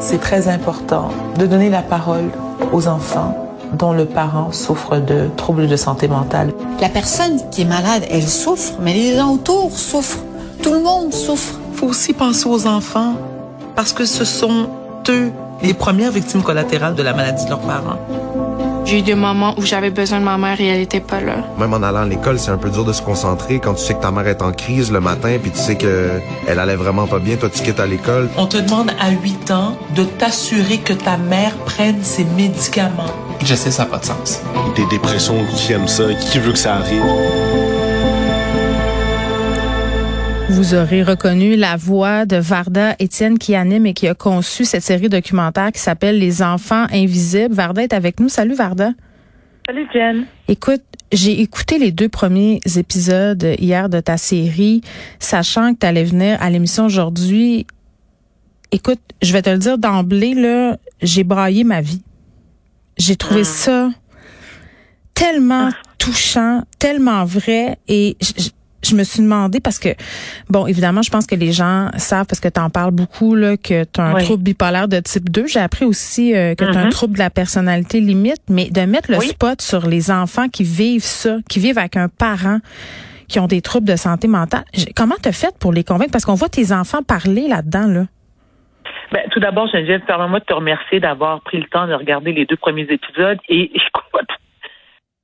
c'est très important de donner la parole aux enfants dont le parent souffre de troubles de santé mentale. La personne qui est malade, elle souffre, mais les gens autour souffrent. Tout le monde souffre. Il faut aussi penser aux enfants parce que ce sont eux les premières victimes collatérales de la maladie de leurs parents. J'ai eu des moments où j'avais besoin de ma mère et elle n'était pas là. Même en allant à l'école, c'est un peu dur de se concentrer quand tu sais que ta mère est en crise le matin puis tu sais que elle allait vraiment pas bien, toi tu quittes à l'école. On te demande à 8 ans de t'assurer que ta mère prenne ses médicaments. Je sais, ça n'a pas de sens. Des dépressions, qui aime ça? Qui veut que ça arrive? Vous aurez reconnu la voix de Varda Étienne qui anime et qui a conçu cette série documentaire qui s'appelle Les enfants invisibles. Varda est avec nous. Salut Varda. Salut Jen. Écoute, j'ai écouté les deux premiers épisodes hier de ta série, sachant que tu allais venir à l'émission aujourd'hui. Écoute, je vais te le dire d'emblée, là, j'ai braillé ma vie. J'ai trouvé Hmm. ça tellement Ah. touchant, tellement vrai et je, je me suis demandé parce que bon évidemment je pense que les gens savent parce que tu en parles beaucoup là que tu as un Oui. trouble bipolaire de type 2, j'ai appris aussi euh, que tu as un Mhm. trouble de la personnalité limite mais de mettre le Oui. spot sur les enfants qui vivent ça, qui vivent avec un parent qui ont des troubles de santé mentale. Comment t'as fait pour les convaincre? Parce qu'on voit tes enfants parler là-dedans là. Ben, tout d'abord, Geneviève, permets-moi de te remercier d'avoir pris le temps de regarder les deux premiers épisodes. Et écoute,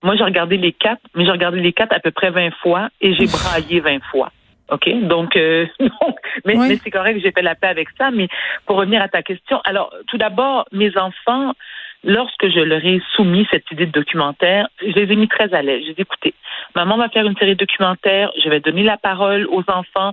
moi, j'ai regardé les quatre, mais j'ai regardé les quatre à peu près 20 fois et j'ai braillé 20 fois. OK? Donc, euh, donc, mais, Oui. mais c'est correct, j'ai fait la paix avec ça. Mais pour revenir à ta question, alors, tout d'abord, mes enfants, lorsque je leur ai soumis cette idée de documentaire, je les ai mis très à l'aise. J'ai dit, écoutez, maman va faire une série documentaire, je vais donner la parole aux enfants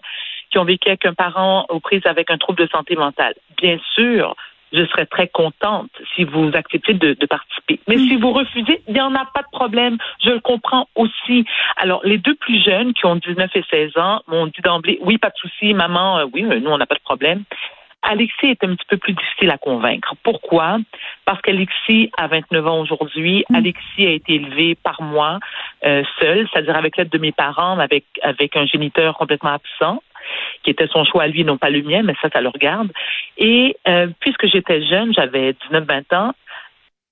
qui ont vécu avec un parent aux prises avec un trouble de santé mentale. Bien sûr, je serais très contente si vous acceptez de, de participer. Mais si vous refusez, il n'y en a pas de problème. Je le comprends aussi. Alors, les deux plus jeunes qui ont 19 et 16 ans m'ont dit d'emblée, oui, pas de souci, maman, euh, oui, nous, on n'a pas de problème. Alexis est un petit peu plus difficile à convaincre. Pourquoi? Parce qu'Alexis a 29 ans aujourd'hui. Alexis a été élevé par moi euh, seul, c'est-à-dire avec l'aide de mes parents, mais avec, avec un géniteur complètement absent qui était son choix à lui, non pas le mien, mais ça, ça le regarde. Et euh, puisque j'étais jeune, j'avais 19-20 ans,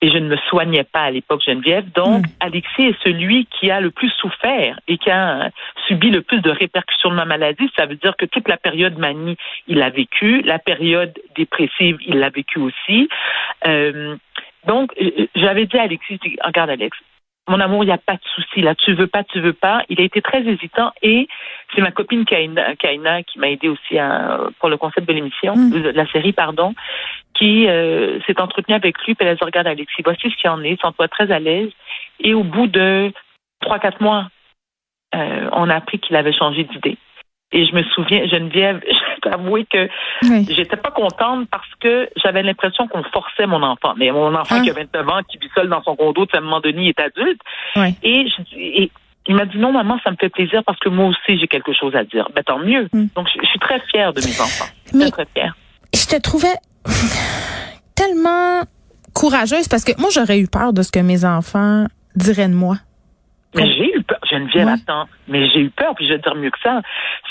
et je ne me soignais pas à l'époque, Geneviève. Donc, Alexis est celui qui a le plus souffert et qui a euh, subi le plus de répercussions de ma maladie. Ça veut dire que toute la période manie, il l'a vécu. La période dépressive, il l'a vécu aussi. Euh, donc, j'avais dit à Alexis, regarde Alex, mon amour, il n'y a pas de souci là. Tu veux pas, tu veux pas. Il a été très hésitant et c'est ma copine Kaina, Kaina qui m'a aidé aussi à, pour le concept de l'émission, Mm. de la série, pardon, qui euh, s'est entretenue avec lui. Puis elle a dit, regarde Alexis, voici ce qu'il en est. Sens-toi très à l'aise. Et au bout de trois, quatre mois, euh, on a appris qu'il avait changé d'idée. Et je me souviens, Geneviève, t'avouer que Oui. j'étais pas contente parce que j'avais l'impression qu'on forçait mon enfant. Mais mon enfant Ah. qui a 29 ans, qui vit seul dans son condo, à un moment donné, il est adulte. Oui. Et, je, et il m'a dit non, maman, ça me fait plaisir parce que moi aussi, j'ai quelque chose à dire. Ben, tant mieux. Mm. Donc, je, je suis très fière de mes enfants. Mais- Très, très fière. je te trouvais tellement courageuse parce que moi j'aurais eu peur de ce que mes enfants diraient de moi. Mais j'ai eu peur. Geneviève, Ouais. attends. Mais j'ai eu peur, puis je vais te dire mieux que ça.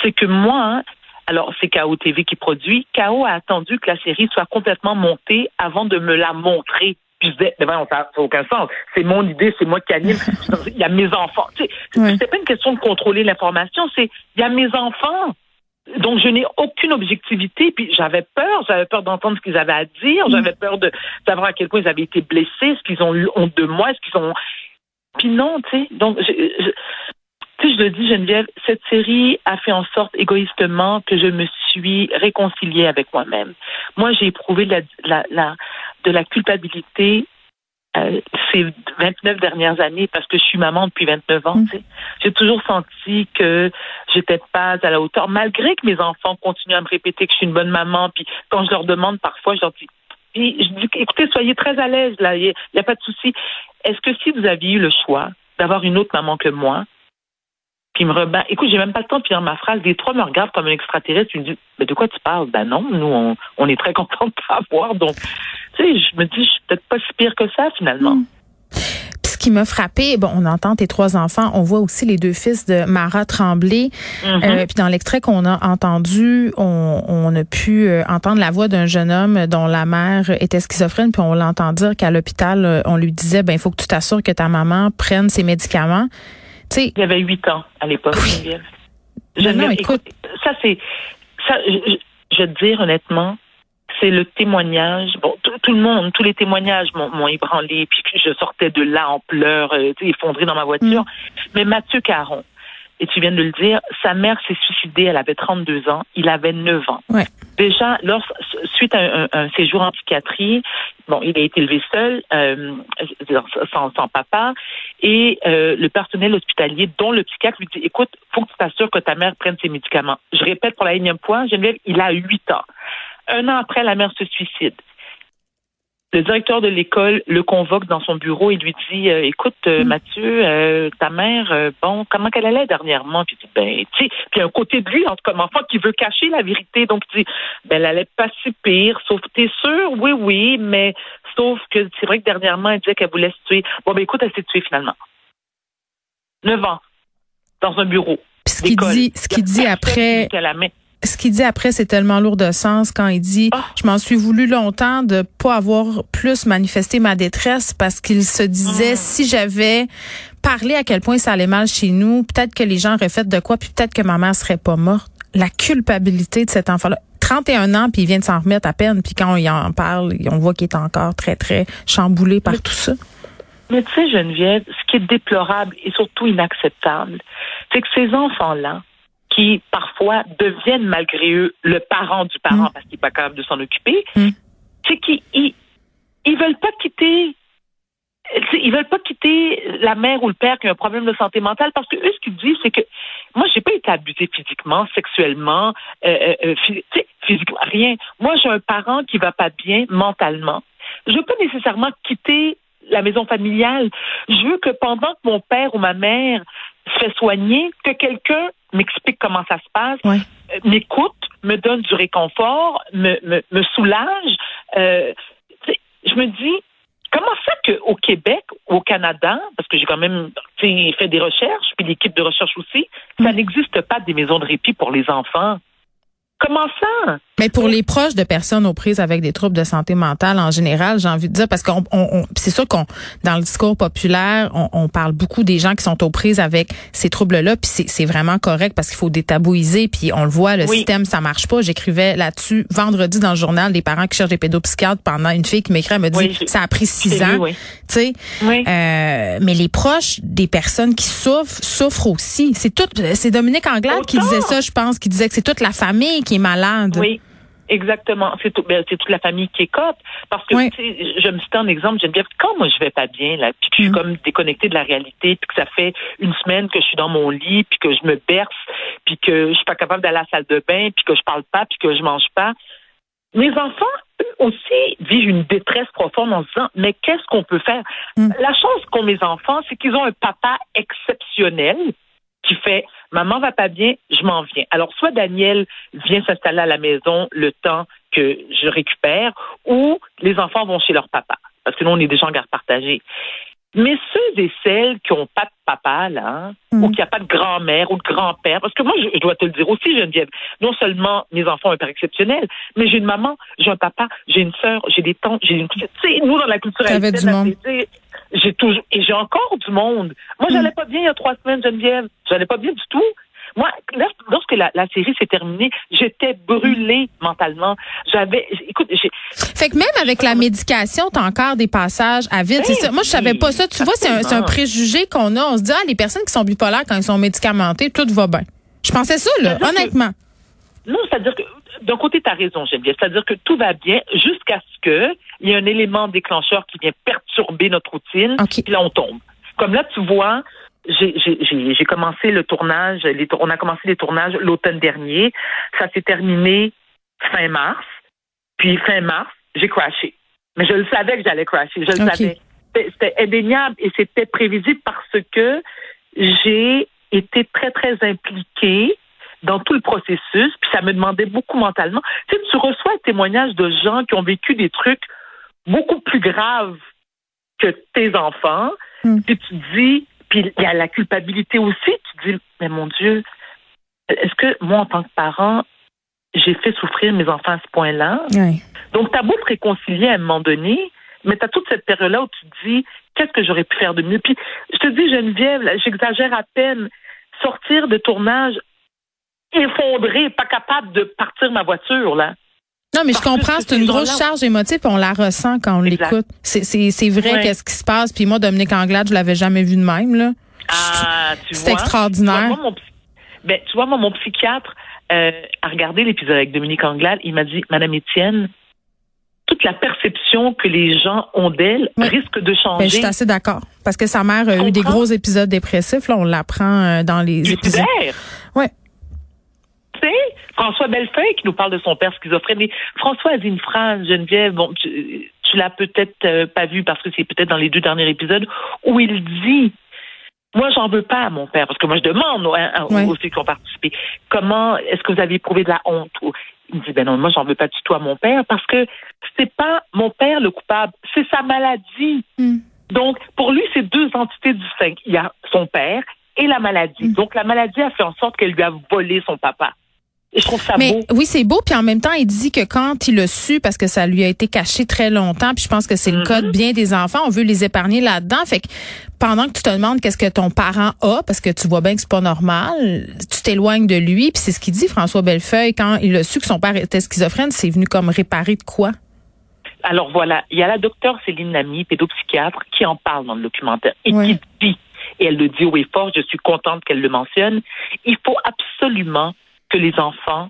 C'est que moi, hein, alors c'est KO TV qui produit. KO a attendu que la série soit complètement montée avant de me la montrer. Puis je disais, mais ça n'a aucun sens. C'est mon idée, c'est moi qui anime. Il y a mes enfants. Tu sais, c'est pas une question de contrôler l'information, c'est il y a mes enfants. Donc, je n'ai aucune objectivité. Puis j'avais peur, j'avais peur d'entendre ce qu'ils avaient à dire, j'avais peur de savoir à quel point ils avaient été blessés, est-ce qu'ils ont eu honte de moi, est-ce qu'ils ont. Puis non, tu sais. Donc, je, je- tu sais, je le dis, Geneviève, cette série a fait en sorte égoïstement que je me suis réconciliée avec moi-même. Moi, j'ai éprouvé de la, la, la- de la culpabilité euh, ces 29 dernières années parce que je suis maman depuis 29 ans. Mm. tu sais. J'ai toujours senti que j'étais pas à la hauteur, malgré que mes enfants continuent à me répéter que je suis une bonne maman. Puis quand je leur demande parfois, je leur dis, puis je dis, écoutez, soyez très à l'aise là, il n'y a, pas de souci. Est-ce que si vous aviez eu le choix d'avoir une autre maman que moi, il me rebat, écoute, j'ai même pas le temps de finir ma phrase. Les trois me regardent comme un extraterrestre. Ils me disent, mais de quoi tu parles? Ben non, nous, on, on est très contents de t'avoir. Donc, tu sais, je me dis, je suis peut-être pas si pire que ça, finalement. Puis ce qui m'a frappé, bon, on entend tes trois enfants, on voit aussi les deux fils de Mara Tremblay. Mhm. Euh, puis dans l'extrait qu'on a entendu, on, on a pu euh, entendre la voix d'un jeune homme dont la mère était schizophrène, puis on l'entend dire qu'à l'hôpital, euh, on lui disait, ben il faut que tu t'assures que ta maman prenne ses médicaments. Il avait huit ans à l'époque. Non, Geneviève, non, écoute. ça c'est, ça, je, je- je vais te dire honnêtement, c'est le témoignage. Bon, tout, le monde, tous les témoignages m'ont m'ont ébranlé, puis je sortais de là en pleurs, euh, effondrée dans ma voiture. Mais Mathieu Caron, et tu viens de le dire, sa mère s'est suicidée, elle avait 32 ans, il avait 9 ans. Ouais. Déjà, lors, suite à un, un- un séjour en psychiatrie, bon, il a été élevé seul, euh, sans, sans papa, et euh, le personnel hospitalier, dont le psychiatre, lui dit, écoute, faut que tu t'assures que ta mère prenne ses médicaments. Je répète pour la énième fois, Geneviève, il a 8 ans. Un an après, la mère se suicide. Le directeur de l'école le convoque dans son bureau et lui dit euh, Écoute, euh, Mathieu, euh, ta mère, euh, bon, comment qu'elle allait dernièrement? Puis il dit Ben, tu sais, puis un côté de lui, en tout cas, comme enfant, qui veut cacher la vérité. Donc il dit Ben, elle allait pas si pire, sauf t'es sûr? Oui, oui, mais sauf que c'est vrai que dernièrement, elle disait qu'elle voulait se tuer. Bon, ben, écoute, elle s'est tuée finalement. Neuf ans, dans un bureau. puis ce qu'il dit, ce qu'il dit après, la. Ce qu'il dit après, c'est tellement lourd de sens quand il dit Ah. Je m'en suis voulu longtemps de pas avoir plus manifesté ma détresse parce qu'il se disait Mm. si j'avais parlé à quel point ça allait mal chez nous, peut-être que les gens auraient fait de quoi, puis peut-être que ma mère serait pas morte. La culpabilité de cet enfant-là. 31 ans, puis il vient de s'en remettre à peine, puis quand on y en parle, on voit qu'il est encore très, très chamboulé par tout ça. Mais tu sais, Geneviève, ce qui est déplorable et surtout inacceptable, c'est que ces enfants-là, qui parfois deviennent malgré eux le parent du parent Mm. parce qu'il n'est pas capable de s'en occuper, Mm. c'est qu'ils ils, ils veulent pas quitter. Ils veulent pas quitter la mère ou le père qui a un problème de santé mentale parce que eux, ce qu'ils disent, c'est que moi, j'ai pas été abusée physiquement, sexuellement, euh, euh, euh, physiquement, rien. Moi, j'ai un parent qui va pas bien mentalement. Je veux pas nécessairement quitter la maison familiale. Je veux que pendant que mon père ou ma mère se fait soigner, que quelqu'un m'explique comment ça se passe, Ouais. euh, m'écoute, me donne du réconfort, me, me, me soulage. Euh, je me dis, comment ça qu'au Québec, au Canada, parce que j'ai quand même fait des recherches, puis l'équipe de recherche aussi, ça n'existe pas des maisons de répit pour les enfants? Comment ça? Mais pour les proches de personnes aux prises avec des troubles de santé mentale en général, j'ai envie de dire parce qu'on on, on- c'est sûr qu'on dans le discours populaire, on, on parle beaucoup des gens qui sont aux prises avec ces troubles-là, puis c'est c'est vraiment correct parce qu'il faut détabouiser, puis on le voit, le Oui. système ça marche pas. J'écrivais là-dessus vendredi dans le journal des parents qui cherchent des pédopsychiatres pendant une fille qui m'écrit, elle me dit Oui, ça a pris six ans, oui. tu sais. Oui. Euh, mais les proches des personnes qui souffrent souffrent aussi. C'est tout. C'est Dominique Anglade qui disait ça, je pense, qui disait que c'est toute la famille qui est malade. Oui. Exactement. C'est tout, ben, c'est toute la famille qui écope. Parce que, Oui. tu sais, je me suis en exemple, j'aime bien, quand moi je vais pas bien, là, puis que je suis Mm. comme déconnectée de la réalité, puis que ça fait une semaine que je suis dans mon lit, puis que je me berce, puis que je suis pas capable d'aller à la salle de bain, puis que je parle pas, puis que je mange pas. Mes enfants, eux aussi, vivent une détresse profonde en se disant, mais qu'est-ce qu'on peut faire? Mm. La chance qu'ont mes enfants, c'est qu'ils ont un papa exceptionnel qui fait maman va pas bien, je m'en viens. Alors soit Daniel vient s'installer à la maison le temps que je récupère, ou les enfants vont chez leur papa, parce que nous on est gens en garde partagée. Mais ceux et celles qui n'ont pas de papa, là, Mm. ou qui n'ont pas de grand-mère ou de grand-père, parce que moi, je, je dois te le dire aussi, Geneviève, non seulement mes enfants ont un père exceptionnel, mais j'ai une maman, j'ai un papa, j'ai une sœur, j'ai des tantes, j'ai une... Tu sais, nous, dans la culture haïtienne, j'ai toujours... Et j'ai encore du monde. Moi, Mm. j'allais pas bien il y a trois semaines, Geneviève. J'allais pas bien du tout. Moi, lorsque la, la série s'est terminée, j'étais brûlée mentalement. J'avais... Écoute, j'ai... Fait que même avec la médication, t'as encore des passages à vide. Ça. Moi, je savais pas ça. Tu vois, c'est un, préjugé qu'on a. On se dit, ah, les personnes qui sont bipolaires, quand ils sont médicamentés, tout va bien. Je pensais ça, là, que- honnêtement. Non, c'est-à-dire que d'un côté, tu as raison, Geneviève. C'est-à-dire que tout va bien jusqu'à ce que il y ait un élément déclencheur qui vient perturber notre routine, OK. puis là, on tombe. Comme là, tu vois, j'ai commencé le tournage, les on a commencé les tournages l'automne dernier. Ça s'est terminé fin mars. Puis fin mars, j'ai crashé. Mais je le savais que j'allais crasher. Je le savais. C'était indéniable et c'était prévisible parce que j'ai été très, très impliquée dans tout le processus, puis ça me demandait beaucoup mentalement. Tu sais, tu reçois un témoignage de gens qui ont vécu des trucs beaucoup plus graves que tes enfants, Hmm. Puis tu te dis, puis il y a la culpabilité aussi. Tu dis, mais mon Dieu, est-ce que moi, en tant que parent, j'ai fait souffrir mes enfants à ce point-là? Donc, tu as beau te réconcilier à un moment donné, mais tu as toute cette période-là où tu te dis, qu'est-ce que j'aurais pu faire de mieux? Puis, je te dis, Geneviève, j'exagère à peine, sortir de tournage effondré, pas capable de partir ma voiture, là. Non, mais je comprends, c'est une grosse charge émotive, puis on la ressent quand on l'écoute. C'est, vrai Ouais. qu'est-ce qui se passe. Puis moi, Dominique Anglade, je l'avais jamais vu de même, là. Ah, tu C'est extraordinaire. Tu vois, moi, mon, ben, tu vois, moi, mon psychiatre euh, a regardé l'épisode avec Dominique Anglade. Il m'a dit, Madame Étienne, toute la perception que les gens ont d'elle risque de Ben, je changer. suis assez d'accord. Parce que sa mère a eu des gros épisodes dépressifs, là. On l'apprend euh, dans les épisodes. François Bellefeuille qui nous parle de son père schizophrène. Mais François a dit une phrase, Geneviève, bon, tu, tu l'as peut-être euh, pas vu parce que c'est peut-être dans les deux derniers épisodes, où il dit Moi, j'en veux pas à mon père, parce que moi, je demande aux, ceux qui ont participé comment est-ce que vous avez éprouvé de la honte? Il me dit Ben non, moi, j'en veux pas du tout à mon père parce que c'est pas mon père le coupable, c'est sa maladie. Hmm. Donc, pour lui, c'est deux entités distinctes. Il y a son père et la maladie. Mm. Donc, la maladie a fait en sorte qu'elle lui a volé son papa. Je trouve ça Mais beau. oui, c'est beau. Puis en même temps, il dit que quand il a su, parce que ça lui a été caché très longtemps, puis je pense que c'est le Mhm. cas de bien des enfants, on veut les épargner là-dedans. Fait que pendant que tu te demandes qu'est-ce que ton parent a, parce que tu vois bien que c'est pas normal, tu t'éloignes de lui. Puis c'est ce qu'il dit, François Bellefeuille, quand il a su que son père était schizophrène, c'est venu comme réparer de quoi? Alors voilà, il y a la docteure Céline Lamy, pédopsychiatre, qui en parle dans le documentaire et qui dit, et elle le dit haut et fort, je suis contente qu'elle le mentionne, il faut absolument que les enfants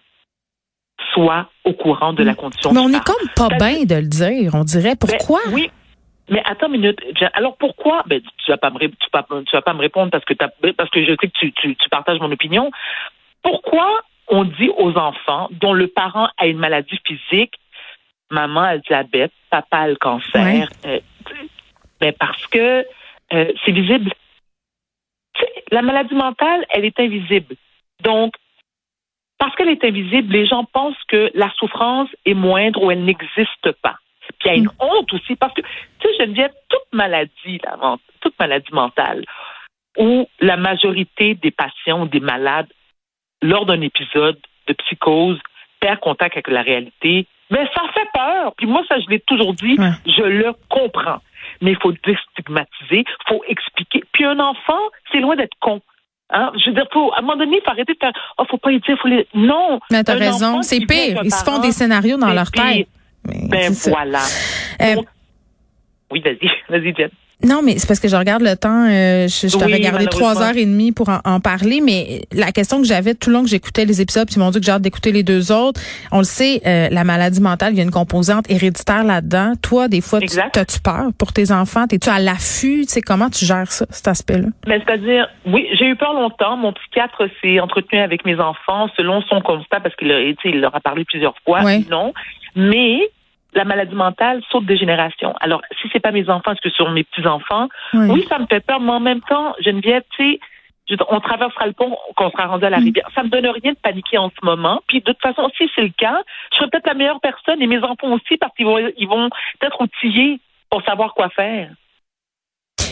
soient au courant de la condition. Mais on est parent. comme pas bien de le dire, on dirait. Pourquoi? Ben, oui. Mais attends une minute. Alors pourquoi? Ben tu vas pas me ré- tu vas, tu vas pas me répondre parce que ben, parce que je sais que tu, tu, tu partages mon opinion. Pourquoi on dit aux enfants dont le parent a une maladie physique, maman a le diabète, papa a le cancer, euh, ben parce que euh, c'est visible. La maladie mentale, elle est invisible. Donc, parce qu'elle est invisible, les gens pensent que la souffrance est moindre ou elle n'existe pas. Puis il y a une honte aussi, parce que, tu sais, Geneviève, toute maladie, toute maladie mentale, où la majorité des patients ou des malades, lors d'un épisode de psychose, perd contact avec la réalité, mais ça fait peur. Puis moi, ça, je l'ai toujours dit, Ouais. je le comprends. Mais il faut déstigmatiser, il faut expliquer. Puis un enfant, c'est loin d'être con. Hein? Je veux dire, faut, à un moment donné, il faut arrêter de faire, oh, faut pas y dire, faut les, non. Mais t'as raison, c'est pire. Ils se font des scénarios dans leur pire. tête. Mais Ben voilà. Euh, oui, vas-y, vas-y, Jen. Non, mais c'est parce que je regarde le temps. euh, je je Oui, gardé trois heures et demie pour en, en parler, mais la question que j'avais tout le long que j'écoutais les épisodes, puis ils m'ont dit que j'ai hâte d'écouter les deux autres. On le sait, euh, la maladie mentale, il y a une composante héréditaire là-dedans. Toi, des fois, tu as-tu peur pour tes enfants? T'es-tu à l'affût? Tu sais, comment tu gères ça, cet aspect-là? Mais c'est-à-dire, oui, j'ai eu peur longtemps. Mon psychiatre s'est entretenu avec mes enfants selon son constat parce qu'il a- il leur a parlé plusieurs fois. Ouais. Non. Mais la maladie mentale saute des générations. Alors, si c'est pas mes enfants, est-ce que sur mes petits-enfants? Oui. Oui, ça me fait peur, mais en même temps, Geneviève, tu sais, on traversera le pont quand on sera rendu à la Mm. rivière. Ça me donne rien de paniquer en ce moment. Puis de toute façon, si c'est le cas, je serai peut-être la meilleure personne et mes enfants aussi parce qu'ils vont, ils vont être outillés pour savoir quoi faire.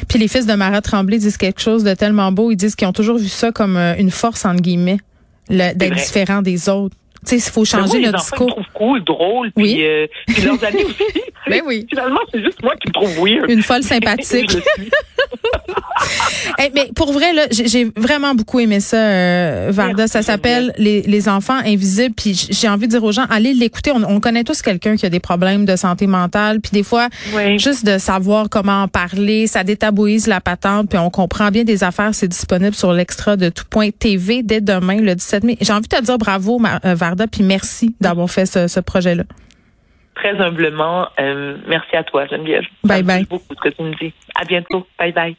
Puis les fils de Marat Tremblay disent quelque chose de tellement beau. Ils disent qu'ils ont toujours vu ça comme euh, une force, entre guillemets, le- d'être différent des autres. Tu sais, il faut Mais changer moi, les notre enfants, ils me discours. trouvent cool, drôle, Oui. puis, euh, puis leurs amis aussi. tu sais. Ben oui. Finalement, c'est juste moi qui me trouve weird. Une folle sympathique. Mais pour vrai, là, j'ai vraiment beaucoup aimé ça, euh, Varda. Merci, ça s'appelle les, les enfants invisibles. Puis j'ai envie de dire aux gens, allez l'écouter. On, on connaît tous quelqu'un qui a des problèmes de santé mentale. Puis des fois, Oui. juste de savoir comment en parler, ça détabouise la patente. Puis on comprend bien des affaires. C'est disponible sur l'extra de tout point TV dès demain, le 17 mai. J'ai envie de te dire bravo, euh, Varda, puis merci d'avoir fait ce, ce projet-là. Très humblement, euh, merci à toi, Geneviève. Bye bye. touche beaucoup ce que tu me dis. À bientôt. Bye bye.